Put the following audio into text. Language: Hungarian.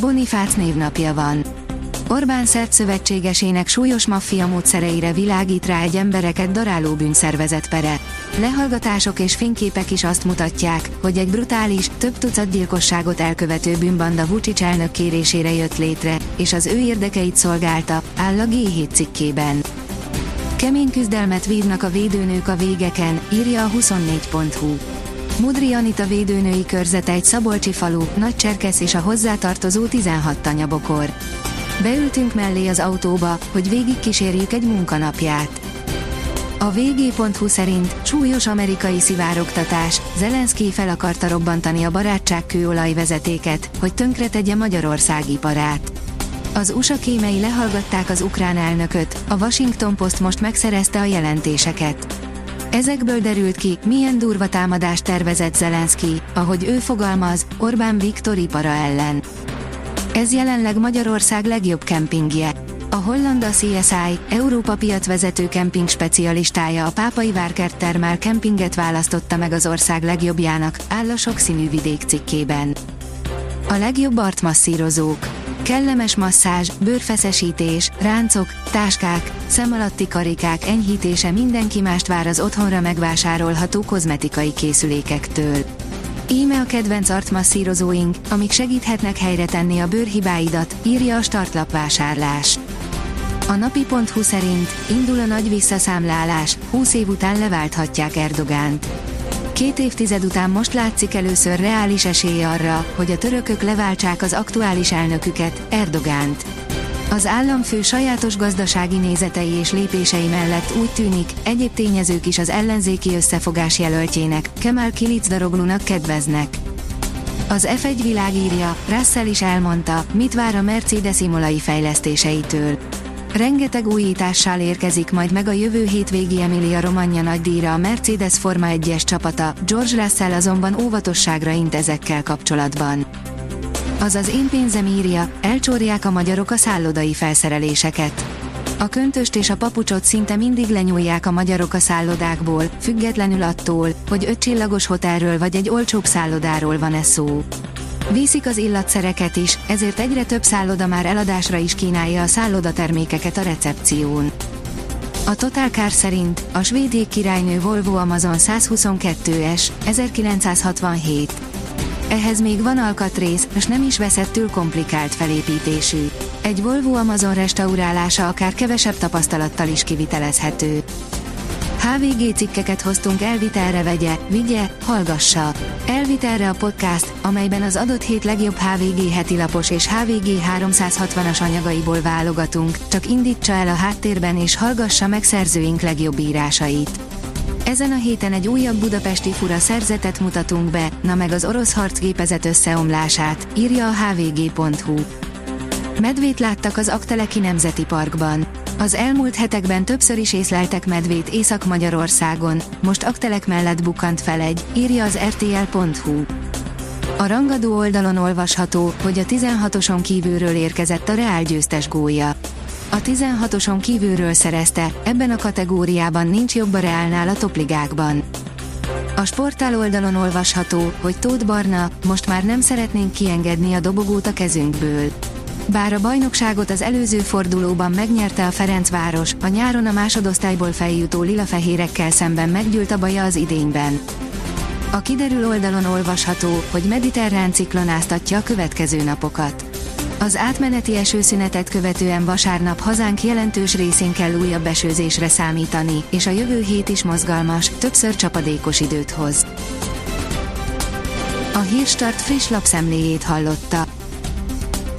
Bonifác névnapja van. Orbán szerb szövetségesének súlyos maffia módszereire világít rá egy embereket daráló bűnszervezet pere. Lehallgatások és fényképek is azt mutatják, hogy egy brutális, több tucat gyilkosságot elkövető bűnbanda Vucic elnök kérésére jött létre, és az ő érdekeit szolgálta, áll a G7 cikkében. Kemény küzdelmet vívnak a védőnők a végeken, írja a 24.hu. Mudri Anita védőnői körzete egy szabolcsi falu, Nagycserkesz és a hozzátartozó 16 tanyabokor. Beültünk mellé az autóba, hogy végig kísérjük egy munkanapját. A vg.hu szerint súlyos amerikai szivárogtatás, Zelenszky fel akarta robbantani a barátság kőolajvezetéket, hogy tönkretegye Magyarország iparát. Az USA kémei lehallgatták az ukrán elnököt, a Washington Post most megszerezte a jelentéseket. Ezekből derült ki, milyen durva támadást tervezett Zelenszky, ahogy ő fogalmaz, Orbán Viktor ipara ellen. Ez jelenleg Magyarország legjobb kempingje. A Hollanda CSI, Európa piacvezető kemping specialistája a Pápai Várkert Termál kempinget választotta meg az ország legjobbjának, áll a sokszínű vidék cikkében. A legjobb artmasszírozók. Kellemes masszázs, bőrfeszesítés, ráncok, táskák, szemalatti karikák enyhítése mindenki mást vár az otthonra megvásárolható kozmetikai készülékektől. Íme a kedvenc artmasszírozóink, amik segíthetnek helyre tenni a bőrhibáidat, írja a startlap vásárlás. A napi.hu szerint indul a nagy visszaszámlálás, 20 év után leválthatják Erdogánt. Két évtized után most látszik először reális esély arra, hogy a törökök leváltsák az aktuális elnöküket, Erdogánt. Az államfő sajátos gazdasági nézetei és lépései mellett úgy tűnik, egyéb tényezők is az ellenzéki összefogás jelöltjének, Kemal Kilicdaroglunak kedveznek. Az F1 világírja, Russell is elmondta, mit vár a Mercedes imolai fejlesztéseitől. Rengeteg újítással érkezik majd meg a jövő hétvégi Emilia Romagna nagydíjra a Mercedes Forma 1-es csapata, George Russell azonban óvatosságra int ezekkel kapcsolatban. Azaz én pénzem írja, elcsórják a magyarok a szállodai felszereléseket. A köntöst és a papucsot szinte mindig lenyúlják a magyarok a szállodákból, függetlenül attól, hogy ötcsillagos hotelről vagy egy olcsóbb szállodáról van-e szó. Viszik az illatszereket is, ezért egyre több szálloda már eladásra is kínálja a szállodatermékeket a recepción. A Total Car szerint a svéd királynő Volvo Amazon 122S 1967. Ehhez még van alkatrész, és nem is veszettül komplikált felépítésű. Egy Volvo Amazon restaurálása akár kevesebb tapasztalattal is kivitelezhető. HVG cikkeket hoztunk elvitelre vegye, vigye, hallgassa. Elvitelre a podcast, amelyben az adott hét legjobb HVG heti lapos és HVG 360-as anyagaiból válogatunk, csak indítsa el a háttérben és hallgassa meg szerzőink legjobb írásait. Ezen a héten egy újabb budapesti fura szerzetet mutatunk be, na meg az orosz harcgépezet összeomlását, írja a hvg.hu. Medvét láttak az Akteleki Nemzeti Parkban. Az elmúlt hetekben többször is észleltek medvét Észak-Magyarországon, most aktelek mellett bukkant fel egy, írja az rtl.hu. A rangadó oldalon olvasható, hogy a 16-oson kívülről érkezett a Reál győztes gólya. A 16-oson kívülről szerezte, ebben a kategóriában nincs jobb a Reálnál a topligákban. A sportál oldalon olvasható, hogy Tóth Barna, most már nem szeretnénk kiengedni a dobogót a kezünkből. Bár a bajnokságot az előző fordulóban megnyerte a Ferencváros, a nyáron a másodosztályból feljutó lilafehérekkel szemben meggyűlt a baja az idényben. A kiderül oldalon olvasható, hogy mediterrán ciklonáztatja a következő napokat. Az átmeneti esőszünetet követően vasárnap hazánk jelentős részén kell újabb esőzésre számítani, és a jövő hét is mozgalmas, többször csapadékos időt hoz. A Hírstart friss lapszemléjét hallotta.